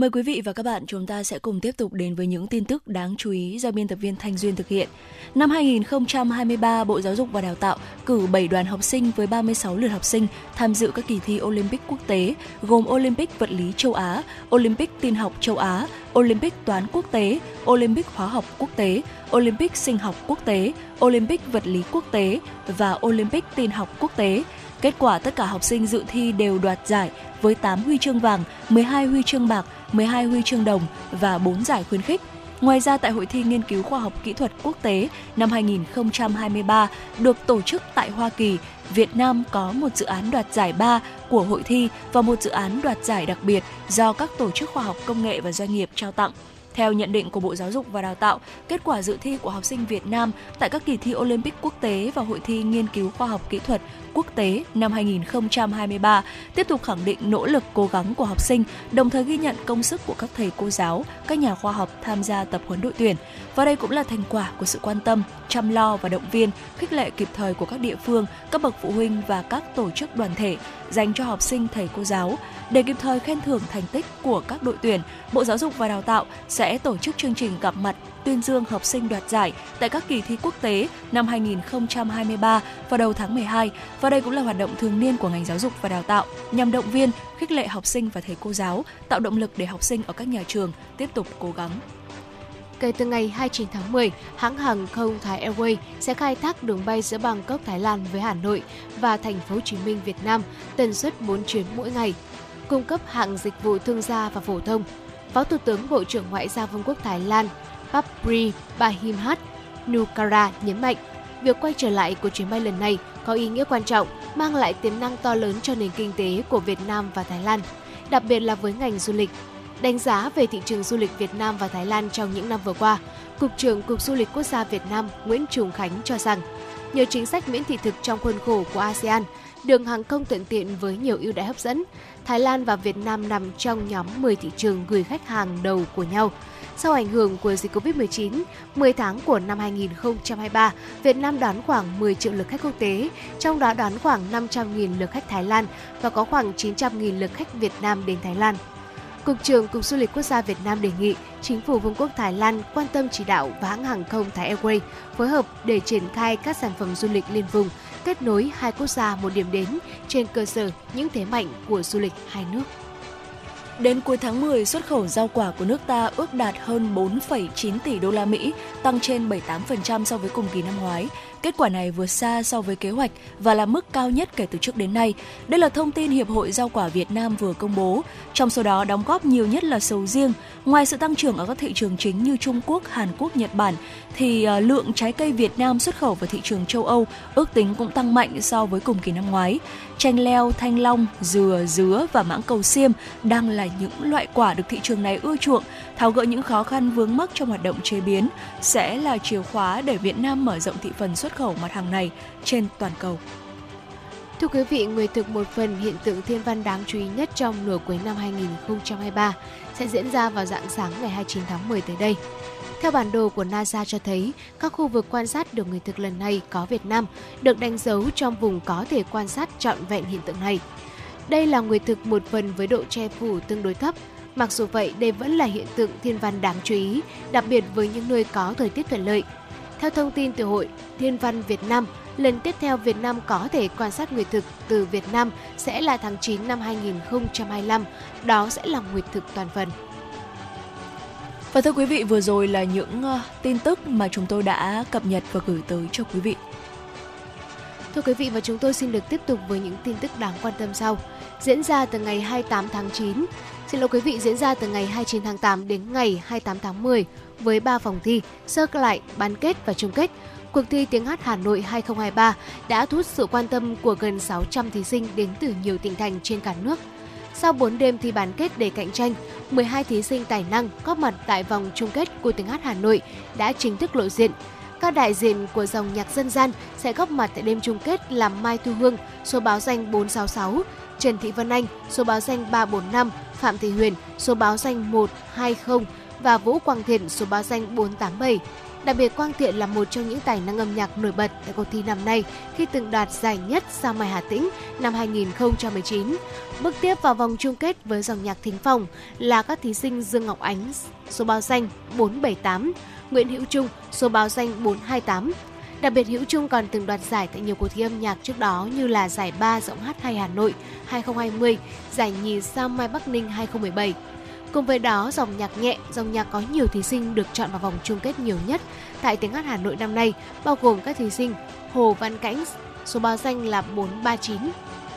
Mời quý vị và các bạn chúng ta sẽ cùng tiếp tục đến với những tin tức đáng chú ý do biên tập viên Thanh Duyên thực hiện. Năm 2023, Bộ Giáo dục và Đào tạo cử 7 đoàn học sinh với 36 lượt học sinh tham dự các kỳ thi Olympic quốc tế, gồm Olympic vật lý châu Á, Olympic tin học châu Á, Olympic toán quốc tế, Olympic hóa học quốc tế, Olympic sinh học quốc tế, Olympic vật lý quốc tế và Olympic tin học quốc tế. Kết quả tất cả học sinh dự thi đều đoạt giải với 8 huy chương vàng, 12 huy chương bạc, 12 huy chương đồng và 4 giải khuyến khích. Ngoài ra tại Hội thi Nghiên cứu Khoa học Kỹ thuật Quốc tế năm 2023 được tổ chức tại Hoa Kỳ, Việt Nam có một dự án đoạt giải ba của hội thi và một dự án đoạt giải đặc biệt do các tổ chức khoa học công nghệ và doanh nghiệp trao tặng. Theo nhận định của Bộ Giáo dục và Đào tạo, kết quả dự thi của học sinh Việt Nam tại các kỳ thi Olympic quốc tế và Hội thi Nghiên cứu Khoa học Kỹ thuật Quốc tế năm 2023 tiếp tục khẳng định nỗ lực cố gắng của học sinh, đồng thời ghi nhận công sức của các thầy cô giáo, các nhà khoa học tham gia tập huấn đội tuyển. Và đây cũng là thành quả của sự quan tâm, chăm lo và động viên, khích lệ kịp thời của các địa phương, các bậc phụ huynh và các tổ chức đoàn thể dành cho học sinh thầy cô giáo. Để kịp thời khen thưởng thành tích của các đội tuyển, Bộ Giáo dục và Đào tạo sẽ tổ chức chương trình gặp mặt tuyên dương học sinh đoạt giải tại các kỳ thi quốc tế năm 2023 vào đầu tháng 12 và đây cũng là hoạt động thường niên của ngành giáo dục và đào tạo nhằm động viên, khích lệ học sinh và thầy cô giáo, tạo động lực để học sinh ở các nhà trường tiếp tục cố gắng. Kể từ ngày 29 tháng 10, hãng hàng không Thái Airways sẽ khai thác đường bay giữa Bangkok, Thái Lan với Hà Nội và thành phố Hồ Chí Minh, Việt Nam, tần suất 4 chuyến mỗi ngày, cung cấp hạng dịch vụ thương gia và phổ thông. Phó Thủ tướng Bộ trưởng Ngoại giao Vương quốc Thái Lan Papri Bahimhat Nukara nhấn mạnh, việc quay trở lại của chuyến bay lần này có ý nghĩa quan trọng, mang lại tiềm năng to lớn cho nền kinh tế của Việt Nam và Thái Lan, đặc biệt là với ngành du lịch. Đánh giá về thị trường du lịch Việt Nam và Thái Lan trong những năm vừa qua, Cục trưởng Cục Du lịch Quốc gia Việt Nam Nguyễn Trùng Khánh cho rằng, nhờ chính sách miễn thị thực trong khuôn khổ của ASEAN, đường hàng không thuận tiện với nhiều ưu đãi hấp dẫn, Thái Lan và Việt Nam nằm trong nhóm 10 thị trường gửi khách hàng đầu của nhau. Sau ảnh hưởng của dịch Covid-19, 10 tháng của năm 2023, Việt Nam đón khoảng 10 triệu lượt khách quốc tế, trong đó đón khoảng 500.000 lượt khách Thái Lan và có khoảng 900.000 lượt khách Việt Nam đến Thái Lan. Cục trưởng Cục Du lịch Quốc gia Việt Nam đề nghị Chính phủ Vương quốc Thái Lan quan tâm chỉ đạo và hãng hàng không Thái Airways phối hợp để triển khai các sản phẩm du lịch liên vùng, kết nối hai quốc gia một điểm đến trên cơ sở những thế mạnh của du lịch hai nước. Đến cuối tháng 10, xuất khẩu rau quả của nước ta ước đạt hơn 4,9 tỷ đô la Mỹ, tăng trên 78% so với cùng kỳ năm ngoái. Kết quả này vượt xa so với kế hoạch và là mức cao nhất kể từ trước đến nay. Đây là thông tin Hiệp hội Rau quả Việt Nam vừa công bố. Trong số đó đóng góp nhiều nhất là sầu riêng. Ngoài sự tăng trưởng ở các thị trường chính như Trung Quốc, Hàn Quốc, Nhật Bản, thì ờ, lượng trái cây Việt Nam xuất khẩu vào thị trường châu Âu ước tính cũng tăng mạnh so với cùng kỳ năm ngoái. Chanh leo, thanh long, dừa, dứa và mãng cầu xiêm đang là những loại quả được thị trường này ưa chuộng. Tháo gỡ những khó khăn vướng mắc trong hoạt động chế biến sẽ là chìa khóa để Việt Nam mở rộng thị phần xuất khẩu mặt hàng này trên toàn cầu. Thưa quý vị, người thực một phần hiện tượng thiên văn đáng chú ý nhất trong nửa cuối năm 2023 sẽ diễn ra vào dạng sáng ngày 29 tháng 10 tới đây. Theo bản đồ của NASA cho thấy, các khu vực quan sát được người thực lần này có Việt Nam được đánh dấu trong vùng có thể quan sát trọn vẹn hiện tượng này. Đây là người thực một phần với độ che phủ tương đối thấp. Mặc dù vậy, đây vẫn là hiện tượng thiên văn đáng chú ý, đặc biệt với những nơi có thời tiết thuận lợi. Theo thông tin từ Hội Thiên văn Việt Nam, lần tiếp theo Việt Nam có thể quan sát nguyệt thực từ Việt Nam sẽ là tháng 9 năm 2025. Đó sẽ là nguyệt thực toàn phần. Và thưa quý vị, vừa rồi là những uh, tin tức mà chúng tôi đã cập nhật và gửi tới cho quý vị. Thưa quý vị và chúng tôi xin được tiếp tục với những tin tức đáng quan tâm sau. Diễn ra từ ngày 28 tháng 9, xin lỗi quý vị diễn ra từ ngày 29 tháng 8 đến ngày 28 tháng 10 với 3 phòng thi, sơ lại, bán kết và chung kết. Cuộc thi tiếng hát Hà Nội 2023 đã thu hút sự quan tâm của gần 600 thí sinh đến từ nhiều tỉnh thành trên cả nước. Sau 4 đêm thi bán kết để cạnh tranh, 12 thí sinh tài năng góp mặt tại vòng chung kết của tiếng hát Hà Nội đã chính thức lộ diện. Các đại diện của dòng nhạc dân gian sẽ góp mặt tại đêm chung kết là Mai Thu Hương, số báo danh 466, Trần Thị Vân Anh, số báo danh 345, Phạm Thị Huyền, số báo danh 120 và Vũ Quang Thiện, số báo danh 487. Đặc biệt Quang Thiện là một trong những tài năng âm nhạc nổi bật tại cuộc thi năm nay khi từng đoạt giải nhất Sao Mai Hà Tĩnh năm 2019. Bước tiếp vào vòng chung kết với dòng nhạc thính phòng là các thí sinh Dương Ngọc Ánh, số báo danh 478, Nguyễn Hữu Trung, số báo danh 428. Đặc biệt Hữu Trung còn từng đoạt giải tại nhiều cuộc thi âm nhạc trước đó như là giải 3 giọng hát hay Hà Nội 2020, giải nhì Sao Mai Bắc Ninh 2017. Cùng với đó, dòng nhạc nhẹ, dòng nhạc có nhiều thí sinh được chọn vào vòng chung kết nhiều nhất tại tiếng hát Hà Nội năm nay, bao gồm các thí sinh Hồ Văn Cảnh, số báo danh là 439,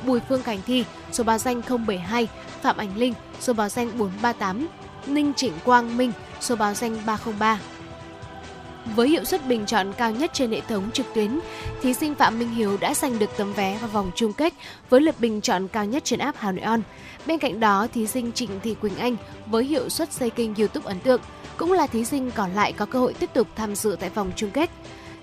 Bùi Phương Cảnh Thi, số báo danh 072, Phạm Ánh Linh, số báo danh 438, Ninh Trịnh Quang Minh, số báo danh 303. Với hiệu suất bình chọn cao nhất trên hệ thống trực tuyến, thí sinh Phạm Minh Hiếu đã giành được tấm vé vào vòng chung kết với lượt bình chọn cao nhất trên app Hà Nội On. Bên cạnh đó, thí sinh Trịnh Thị Quỳnh Anh với hiệu suất xây kênh YouTube ấn tượng cũng là thí sinh còn lại có cơ hội tiếp tục tham dự tại vòng chung kết.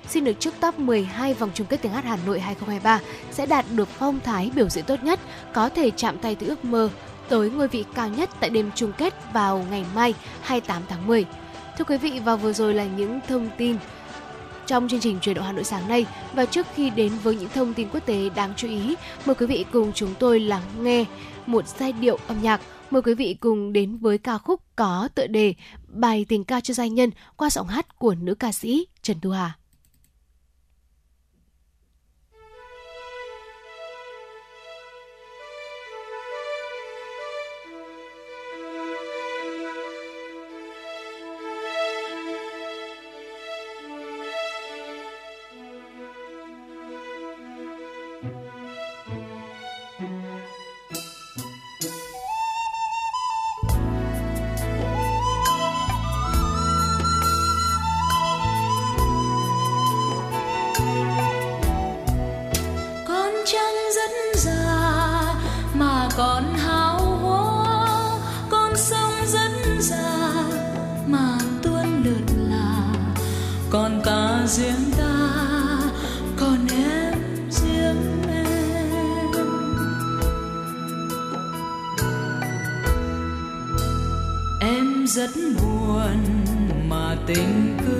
Xin được chúc top 12 vòng chung kết tiếng hát Hà Nội 2023 sẽ đạt được phong thái biểu diễn tốt nhất, có thể chạm tay tới ước mơ tới ngôi vị cao nhất tại đêm chung kết vào ngày mai 28 tháng 10. Thưa quý vị, và vừa rồi là những thông tin trong chương trình truyền động Hà Nội sáng nay và trước khi đến với những thông tin quốc tế đáng chú ý, mời quý vị cùng chúng tôi lắng nghe một giai điệu âm nhạc. Mời quý vị cùng đến với ca khúc có tựa đề Bài tình ca cho giai nhân qua giọng hát của nữ ca sĩ Trần Thu Hà. mà tuôn lượt là còn ta riêng ta, còn em riêng em. Em rất buồn mà tình cứ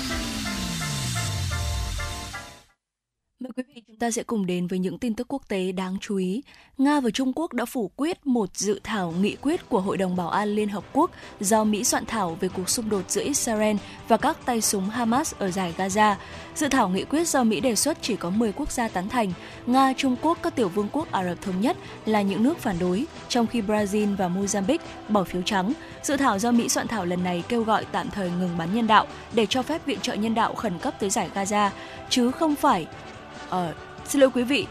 Ta sẽ cùng đến với những tin tức quốc tế đáng chú ý. Nga và Trung Quốc đã phủ quyết một dự thảo nghị quyết của Hội đồng Bảo an Liên Hợp Quốc do Mỹ soạn thảo về cuộc xung đột giữa Israel và các tay súng Hamas ở giải Gaza. Dự thảo nghị quyết do Mỹ đề xuất chỉ có 10 quốc gia tán thành. Nga, Trung Quốc, các tiểu vương quốc Ả Rập Thống Nhất là những nước phản đối, trong khi Brazil và Mozambique bỏ phiếu trắng. Dự thảo do Mỹ soạn thảo lần này kêu gọi tạm thời ngừng bắn nhân đạo để cho phép viện trợ nhân đạo khẩn cấp tới giải Gaza, chứ không phải uh, xin lỗi quý vị,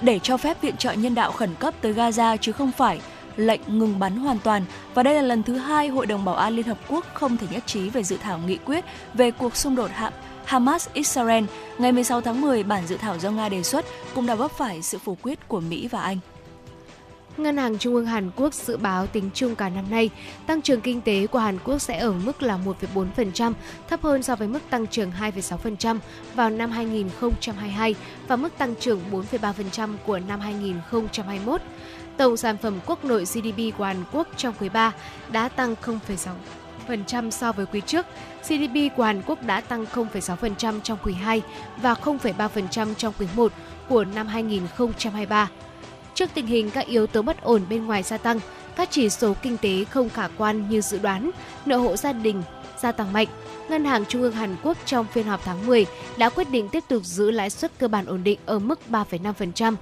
để cho phép viện trợ nhân đạo khẩn cấp tới Gaza chứ không phải lệnh ngừng bắn hoàn toàn và đây là lần thứ hai Hội đồng Bảo an Liên Hợp Quốc không thể nhất trí về dự thảo nghị quyết về cuộc xung đột Hạm Hamas-Israel. Ngày 16 tháng 10, bản dự thảo do Nga đề xuất cũng đã vấp phải sự phủ quyết của Mỹ và Anh. Ngân hàng Trung ương Hàn Quốc dự báo tính chung cả năm nay, tăng trưởng kinh tế của Hàn Quốc sẽ ở mức là 1,4%, thấp hơn so với mức tăng trưởng 2,6% vào năm 2022 và mức tăng trưởng 4,3% của năm 2021. Tổng sản phẩm quốc nội GDP của Hàn Quốc trong quý 3 đã tăng 0,6 0,1% so với quý trước. GDP của Hàn Quốc đã tăng 0,6% trong quý 2 và 0,3% trong quý 1 của năm 2023. Trước tình hình các yếu tố bất ổn bên ngoài gia tăng, các chỉ số kinh tế không khả quan như dự đoán, nợ hộ gia đình gia tăng mạnh. Ngân hàng Trung ương Hàn Quốc trong phiên họp tháng 10 đã quyết định tiếp tục giữ lãi suất cơ bản ổn định ở mức 3,5%.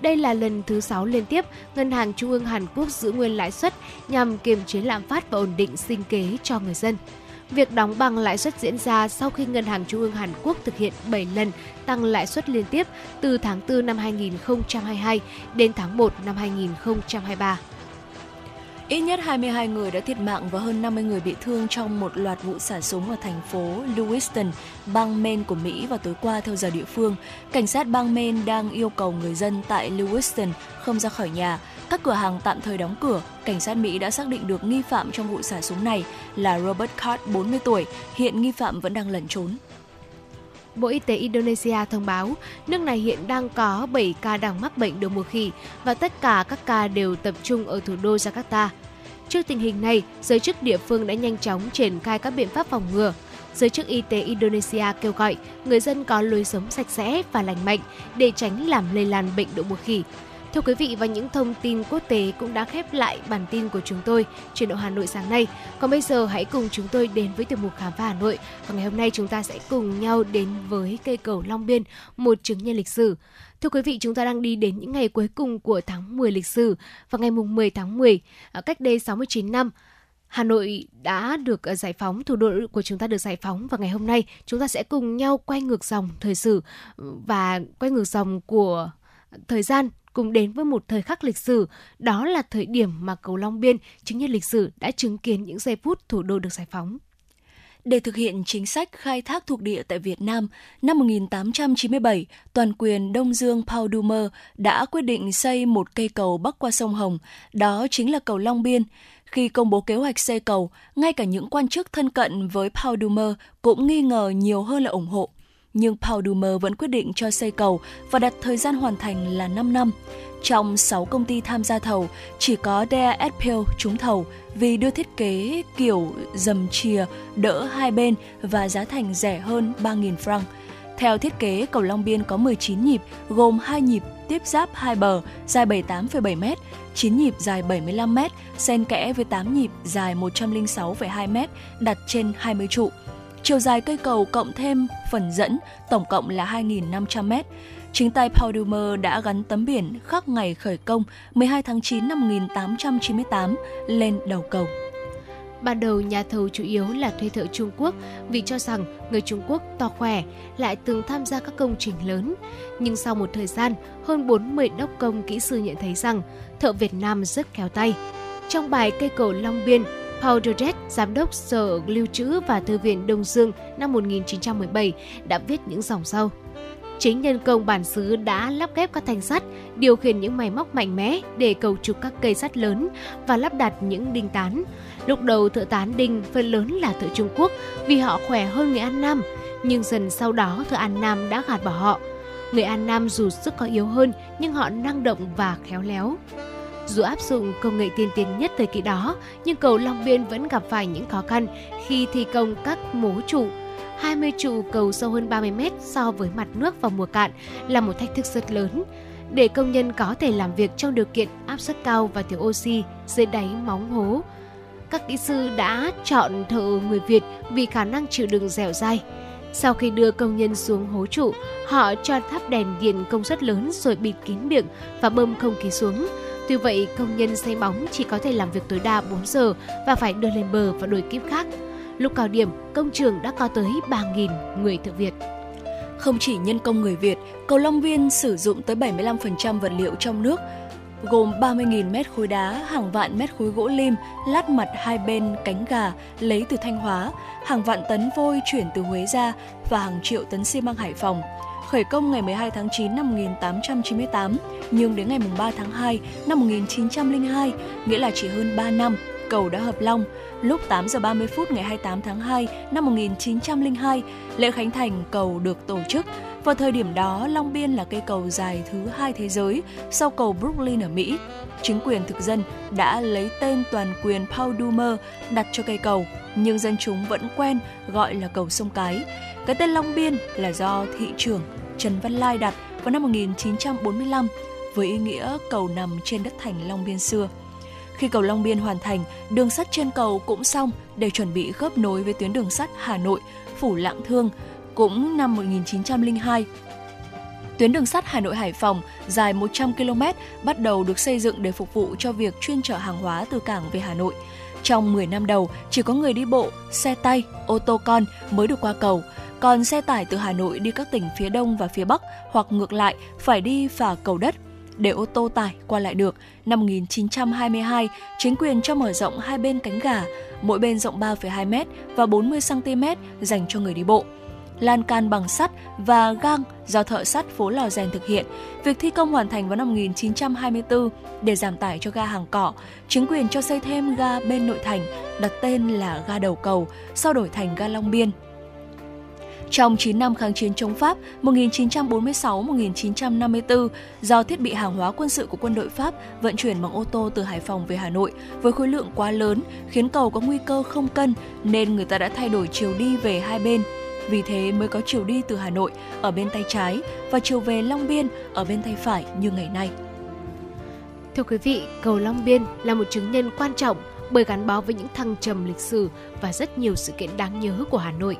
Đây là lần thứ 6 liên tiếp Ngân hàng Trung ương Hàn Quốc giữ nguyên lãi suất nhằm kiềm chế lạm phát và ổn định sinh kế cho người dân. Việc đóng bằng lãi suất diễn ra sau khi Ngân hàng Trung ương Hàn Quốc thực hiện 7 lần tăng lãi suất liên tiếp từ tháng 4 năm 2022 đến tháng 1 năm 2023. Ít nhất 22 người đã thiệt mạng và hơn 50 người bị thương trong một loạt vụ xả súng ở thành phố Lewiston, bang Maine của Mỹ vào tối qua theo giờ địa phương. Cảnh sát bang Maine đang yêu cầu người dân tại Lewiston không ra khỏi nhà. Các cửa hàng tạm thời đóng cửa. Cảnh sát Mỹ đã xác định được nghi phạm trong vụ xả súng này là Robert Card, 40 tuổi. Hiện nghi phạm vẫn đang lẩn trốn. Bộ Y tế Indonesia thông báo nước này hiện đang có 7 ca đang mắc bệnh đậu mùa khỉ và tất cả các ca đều tập trung ở thủ đô Jakarta. Trước tình hình này, giới chức địa phương đã nhanh chóng triển khai các biện pháp phòng ngừa. Giới chức y tế Indonesia kêu gọi người dân có lối sống sạch sẽ và lành mạnh để tránh làm lây lan bệnh đậu mùa khỉ. Thưa quý vị và những thông tin quốc tế cũng đã khép lại bản tin của chúng tôi trên độ Hà Nội sáng nay. Còn bây giờ hãy cùng chúng tôi đến với tiểu mục khám phá Hà Nội. Và ngày hôm nay chúng ta sẽ cùng nhau đến với cây cầu Long Biên, một chứng nhân lịch sử. Thưa quý vị, chúng ta đang đi đến những ngày cuối cùng của tháng 10 lịch sử và ngày mùng 10 tháng 10, à, cách đây 69 năm, Hà Nội đã được à, giải phóng, thủ đô của chúng ta được giải phóng và ngày hôm nay chúng ta sẽ cùng nhau quay ngược dòng thời sử và quay ngược dòng của thời gian cùng đến với một thời khắc lịch sử, đó là thời điểm mà cầu Long Biên, chứng nhân lịch sử đã chứng kiến những giây phút thủ đô được giải phóng. Để thực hiện chính sách khai thác thuộc địa tại Việt Nam, năm 1897, toàn quyền Đông Dương Paul Dumer đã quyết định xây một cây cầu bắc qua sông Hồng, đó chính là cầu Long Biên. Khi công bố kế hoạch xây cầu, ngay cả những quan chức thân cận với Paul Dumer cũng nghi ngờ nhiều hơn là ủng hộ nhưng Paul Dumer vẫn quyết định cho xây cầu và đặt thời gian hoàn thành là 5 năm. Trong 6 công ty tham gia thầu, chỉ có DASPL trúng thầu vì đưa thiết kế kiểu dầm chìa đỡ hai bên và giá thành rẻ hơn 3.000 franc. Theo thiết kế, cầu Long Biên có 19 nhịp, gồm 2 nhịp tiếp giáp hai bờ dài 78,7 m, 9 nhịp dài 75 m, xen kẽ với 8 nhịp dài 106,2 m đặt trên 20 trụ. Chiều dài cây cầu cộng thêm phần dẫn tổng cộng là 2.500 m. Chính tay Paul Dumer đã gắn tấm biển khắc ngày khởi công 12 tháng 9 năm 1898 lên đầu cầu. Ban đầu nhà thầu chủ yếu là thuê thợ Trung Quốc vì cho rằng người Trung Quốc to khỏe lại từng tham gia các công trình lớn. Nhưng sau một thời gian, hơn 40 đốc công kỹ sư nhận thấy rằng thợ Việt Nam rất khéo tay. Trong bài cây cầu Long Biên, Paul Dodet, giám đốc Sở Lưu trữ và Thư viện Đông Dương năm 1917 đã viết những dòng sau. Chính nhân công bản xứ đã lắp ghép các thanh sắt, điều khiển những máy móc mạnh mẽ để cầu trục các cây sắt lớn và lắp đặt những đinh tán. Lúc đầu thợ tán đinh phần lớn là thợ Trung Quốc vì họ khỏe hơn người An Nam, nhưng dần sau đó thợ An Nam đã gạt bỏ họ. Người An Nam dù sức có yếu hơn nhưng họ năng động và khéo léo. Dù áp dụng công nghệ tiên tiến nhất thời kỳ đó, nhưng cầu Long Biên vẫn gặp phải những khó khăn khi thi công các mố trụ. 20 trụ cầu sâu hơn 30 mét so với mặt nước vào mùa cạn là một thách thức rất lớn. Để công nhân có thể làm việc trong điều kiện áp suất cao và thiếu oxy dưới đáy móng hố, các kỹ sư đã chọn thợ người Việt vì khả năng chịu đựng dẻo dai. Sau khi đưa công nhân xuống hố trụ, họ cho thắp đèn điện công suất lớn rồi bịt kín miệng và bơm không khí xuống. Tuy vậy, công nhân xây móng chỉ có thể làm việc tối đa 4 giờ và phải đưa lên bờ và đổi kíp khác. Lúc cao điểm, công trường đã có tới 3.000 người thợ Việt. Không chỉ nhân công người Việt, cầu Long Biên sử dụng tới 75% vật liệu trong nước, gồm 30.000 mét khối đá, hàng vạn mét khối gỗ lim, lát mặt hai bên cánh gà lấy từ Thanh Hóa, hàng vạn tấn vôi chuyển từ Huế ra và hàng triệu tấn xi măng Hải Phòng khởi công ngày 12 tháng 9 năm 1898, nhưng đến ngày 3 tháng 2 năm 1902, nghĩa là chỉ hơn 3 năm, cầu đã hợp long. Lúc 8 giờ 30 phút ngày 28 tháng 2 năm 1902, lễ khánh thành cầu được tổ chức. Vào thời điểm đó, Long Biên là cây cầu dài thứ hai thế giới sau cầu Brooklyn ở Mỹ. Chính quyền thực dân đã lấy tên toàn quyền Paul Dumer đặt cho cây cầu nhưng dân chúng vẫn quen gọi là cầu sông Cái. Cái tên Long Biên là do thị trưởng Trần Văn Lai đặt vào năm 1945 với ý nghĩa cầu nằm trên đất thành Long Biên xưa. Khi cầu Long Biên hoàn thành, đường sắt trên cầu cũng xong để chuẩn bị khớp nối với tuyến đường sắt Hà Nội, Phủ Lạng Thương, cũng năm 1902. Tuyến đường sắt Hà Nội Hải Phòng dài 100 km bắt đầu được xây dựng để phục vụ cho việc chuyên chở hàng hóa từ cảng về Hà Nội. Trong 10 năm đầu, chỉ có người đi bộ, xe tay, ô tô con mới được qua cầu, còn xe tải từ Hà Nội đi các tỉnh phía Đông và phía Bắc hoặc ngược lại phải đi phà cầu đất để ô tô tải qua lại được. Năm 1922, chính quyền cho mở rộng hai bên cánh gà, mỗi bên rộng 3,2 m và 40 cm dành cho người đi bộ lan can bằng sắt và gang do thợ sắt phố Lò Rèn thực hiện. Việc thi công hoàn thành vào năm 1924 để giảm tải cho ga hàng cỏ, chính quyền cho xây thêm ga bên nội thành, đặt tên là ga đầu cầu, sau đổi thành ga Long Biên. Trong 9 năm kháng chiến chống Pháp 1946-1954, do thiết bị hàng hóa quân sự của quân đội Pháp vận chuyển bằng ô tô từ Hải Phòng về Hà Nội với khối lượng quá lớn khiến cầu có nguy cơ không cân nên người ta đã thay đổi chiều đi về hai bên vì thế mới có chiều đi từ Hà Nội ở bên tay trái và chiều về Long Biên ở bên tay phải như ngày nay. Thưa quý vị, cầu Long Biên là một chứng nhân quan trọng bởi gắn bó với những thăng trầm lịch sử và rất nhiều sự kiện đáng nhớ của Hà Nội.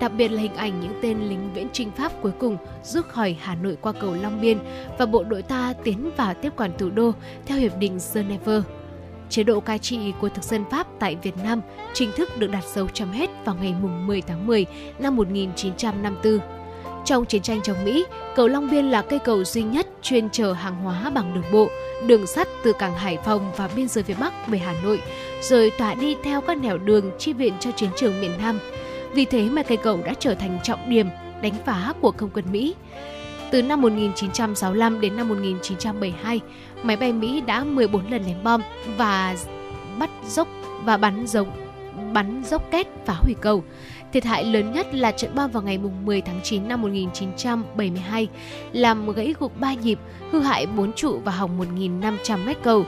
Đặc biệt là hình ảnh những tên lính viễn trinh Pháp cuối cùng rút khỏi Hà Nội qua cầu Long Biên và bộ đội ta tiến vào tiếp quản thủ đô theo Hiệp định Geneva chế độ cai trị của thực dân Pháp tại Việt Nam chính thức được đặt dấu chấm hết vào ngày 10 tháng 10 năm 1954. Trong chiến tranh chống Mỹ, cầu Long Biên là cây cầu duy nhất chuyên chở hàng hóa bằng đường bộ, đường sắt từ cảng Hải Phòng và biên giới phía Bắc về Hà Nội, rồi tỏa đi theo các nẻo đường chi viện cho chiến trường miền Nam. Vì thế mà cây cầu đã trở thành trọng điểm đánh phá của không quân Mỹ. Từ năm 1965 đến năm 1972, máy bay Mỹ đã 14 lần ném bom và bắt dốc và bắn giống bắn dốc kết phá hủy cầu. Thiệt hại lớn nhất là trận bom vào ngày 10 tháng 9 năm 1972, làm gãy gục 3 nhịp, hư hại 4 trụ và hỏng 1.500 mét cầu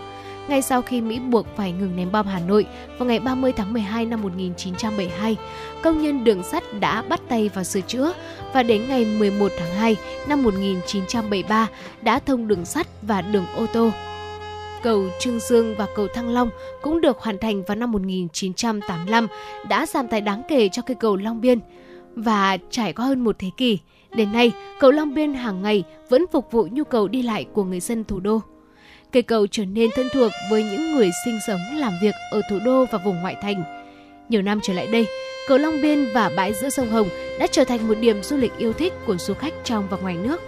ngay sau khi Mỹ buộc phải ngừng ném bom Hà Nội vào ngày 30 tháng 12 năm 1972, công nhân đường sắt đã bắt tay vào sửa chữa và đến ngày 11 tháng 2 năm 1973 đã thông đường sắt và đường ô tô. Cầu Trương Dương và cầu Thăng Long cũng được hoàn thành vào năm 1985 đã giảm tải đáng kể cho cây cầu Long Biên và trải qua hơn một thế kỷ. Đến nay, cầu Long Biên hàng ngày vẫn phục vụ nhu cầu đi lại của người dân thủ đô cây cầu trở nên thân thuộc với những người sinh sống làm việc ở thủ đô và vùng ngoại thành. Nhiều năm trở lại đây, cầu Long Biên và bãi giữa sông Hồng đã trở thành một điểm du lịch yêu thích của du khách trong và ngoài nước.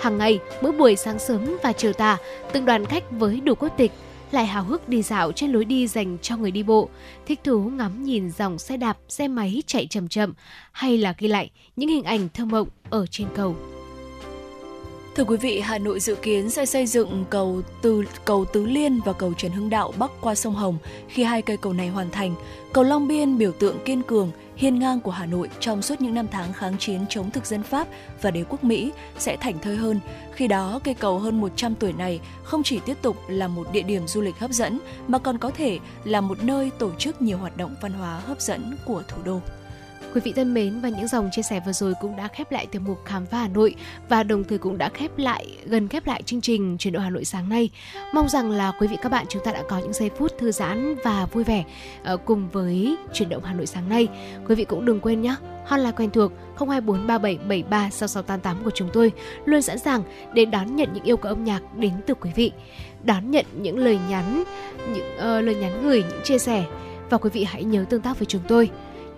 Hàng ngày, mỗi buổi sáng sớm và chiều tà, từng đoàn khách với đủ quốc tịch lại hào hức đi dạo trên lối đi dành cho người đi bộ, thích thú ngắm nhìn dòng xe đạp, xe máy chạy chậm chậm hay là ghi lại những hình ảnh thơ mộng ở trên cầu. Thưa quý vị, Hà Nội dự kiến sẽ xây dựng cầu từ cầu Tứ Liên và cầu Trần Hưng Đạo bắc qua sông Hồng khi hai cây cầu này hoàn thành. Cầu Long Biên biểu tượng kiên cường, hiên ngang của Hà Nội trong suốt những năm tháng kháng chiến chống thực dân Pháp và đế quốc Mỹ sẽ thành thơi hơn. Khi đó, cây cầu hơn 100 tuổi này không chỉ tiếp tục là một địa điểm du lịch hấp dẫn mà còn có thể là một nơi tổ chức nhiều hoạt động văn hóa hấp dẫn của thủ đô. Quý vị thân mến và những dòng chia sẻ vừa rồi cũng đã khép lại tiểu mục khám phá Hà Nội và đồng thời cũng đã khép lại gần khép lại chương trình chuyển động Hà Nội sáng nay. Mong rằng là quý vị các bạn chúng ta đã có những giây phút thư giãn và vui vẻ ờ, cùng với chuyển động Hà Nội sáng nay. Quý vị cũng đừng quên nhé, hotline quen thuộc 02437736688 của chúng tôi luôn sẵn sàng để đón nhận những yêu cầu âm nhạc đến từ quý vị, đón nhận những lời nhắn, những uh, lời nhắn gửi, những chia sẻ và quý vị hãy nhớ tương tác với chúng tôi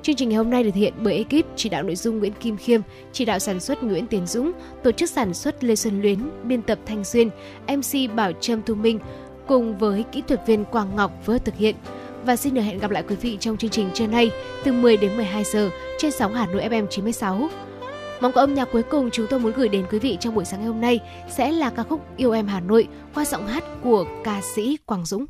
Chương trình ngày hôm nay được thực hiện bởi ekip chỉ đạo nội dung Nguyễn Kim Khiêm, chỉ đạo sản xuất Nguyễn Tiến Dũng, tổ chức sản xuất Lê Xuân Luyến, biên tập Thanh Duyên, MC Bảo Trâm Thu Minh cùng với kỹ thuật viên Quang Ngọc vừa thực hiện. Và xin được hẹn gặp lại quý vị trong chương trình trưa nay từ 10 đến 12 giờ trên sóng Hà Nội FM 96. Mong có âm nhạc cuối cùng chúng tôi muốn gửi đến quý vị trong buổi sáng ngày hôm nay sẽ là ca khúc Yêu Em Hà Nội qua giọng hát của ca sĩ Quang Dũng.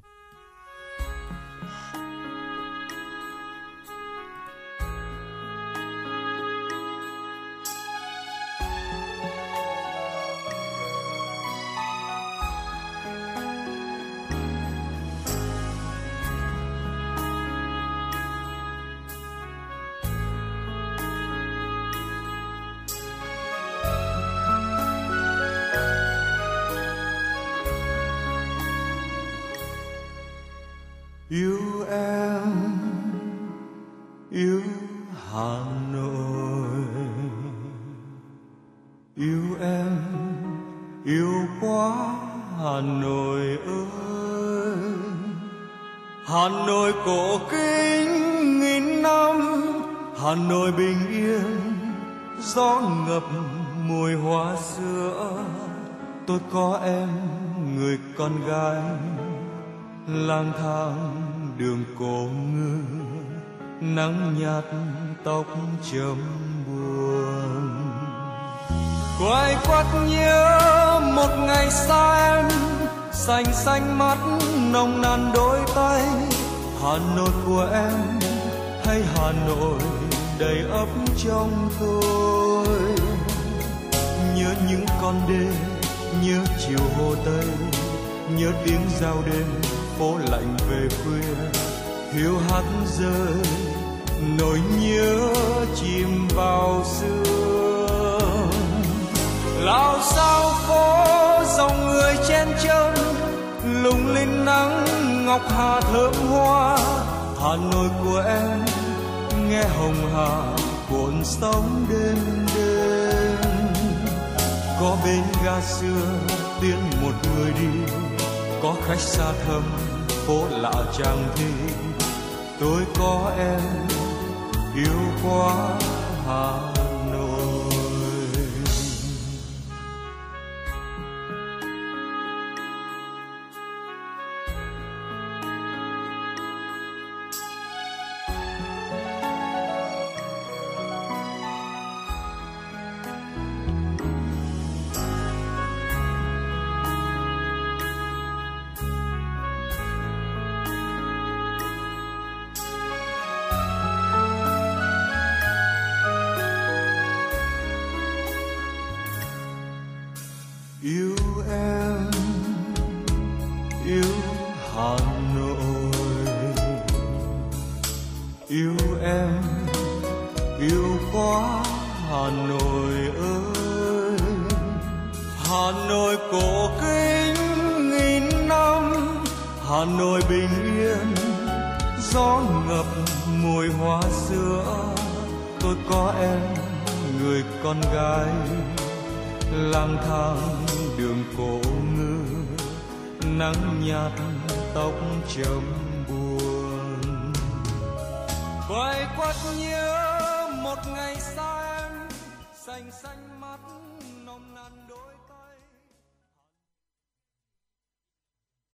Tóc chấm buồn quay quắt nhớ một ngày xa em, xanh xanh mắt nồng nàn đôi tay. Hà nội của em hay hà nội đầy ấp trong tôi. Nhớ những con đê nhớ chiều hồ tây, nhớ tiếng giao đêm phố lạnh về khuya. Hiu hắt rơi nỗi nhớ chìm vào xưa lao sao phố dòng người chen chân, lung linh nắng ngọc hà thơm hoa. Hà nội của em nghe hồng hà cuộn sóng đêm đêm. Có bên ga xưa tiễn một người đi, có khách xa thăm phố lạ chàng thi. Tôi có em yêu quá